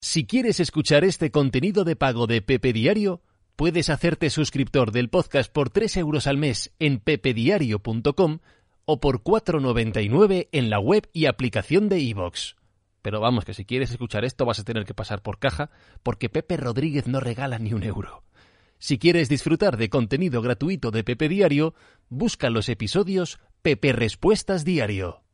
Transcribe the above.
Si quieres escuchar este contenido de pago de Pepe Diario, puedes hacerte suscriptor del podcast por 3 euros al mes en pepediario.com o por 4,99 en la web y aplicación de iVoox. Pero vamos, que si quieres escuchar esto vas a tener que pasar por caja, porque Pepe Rodríguez no regala ni un euro. Si quieres disfrutar de contenido gratuito de Pepe Diario, busca los episodios Pepe Respuestas Diario.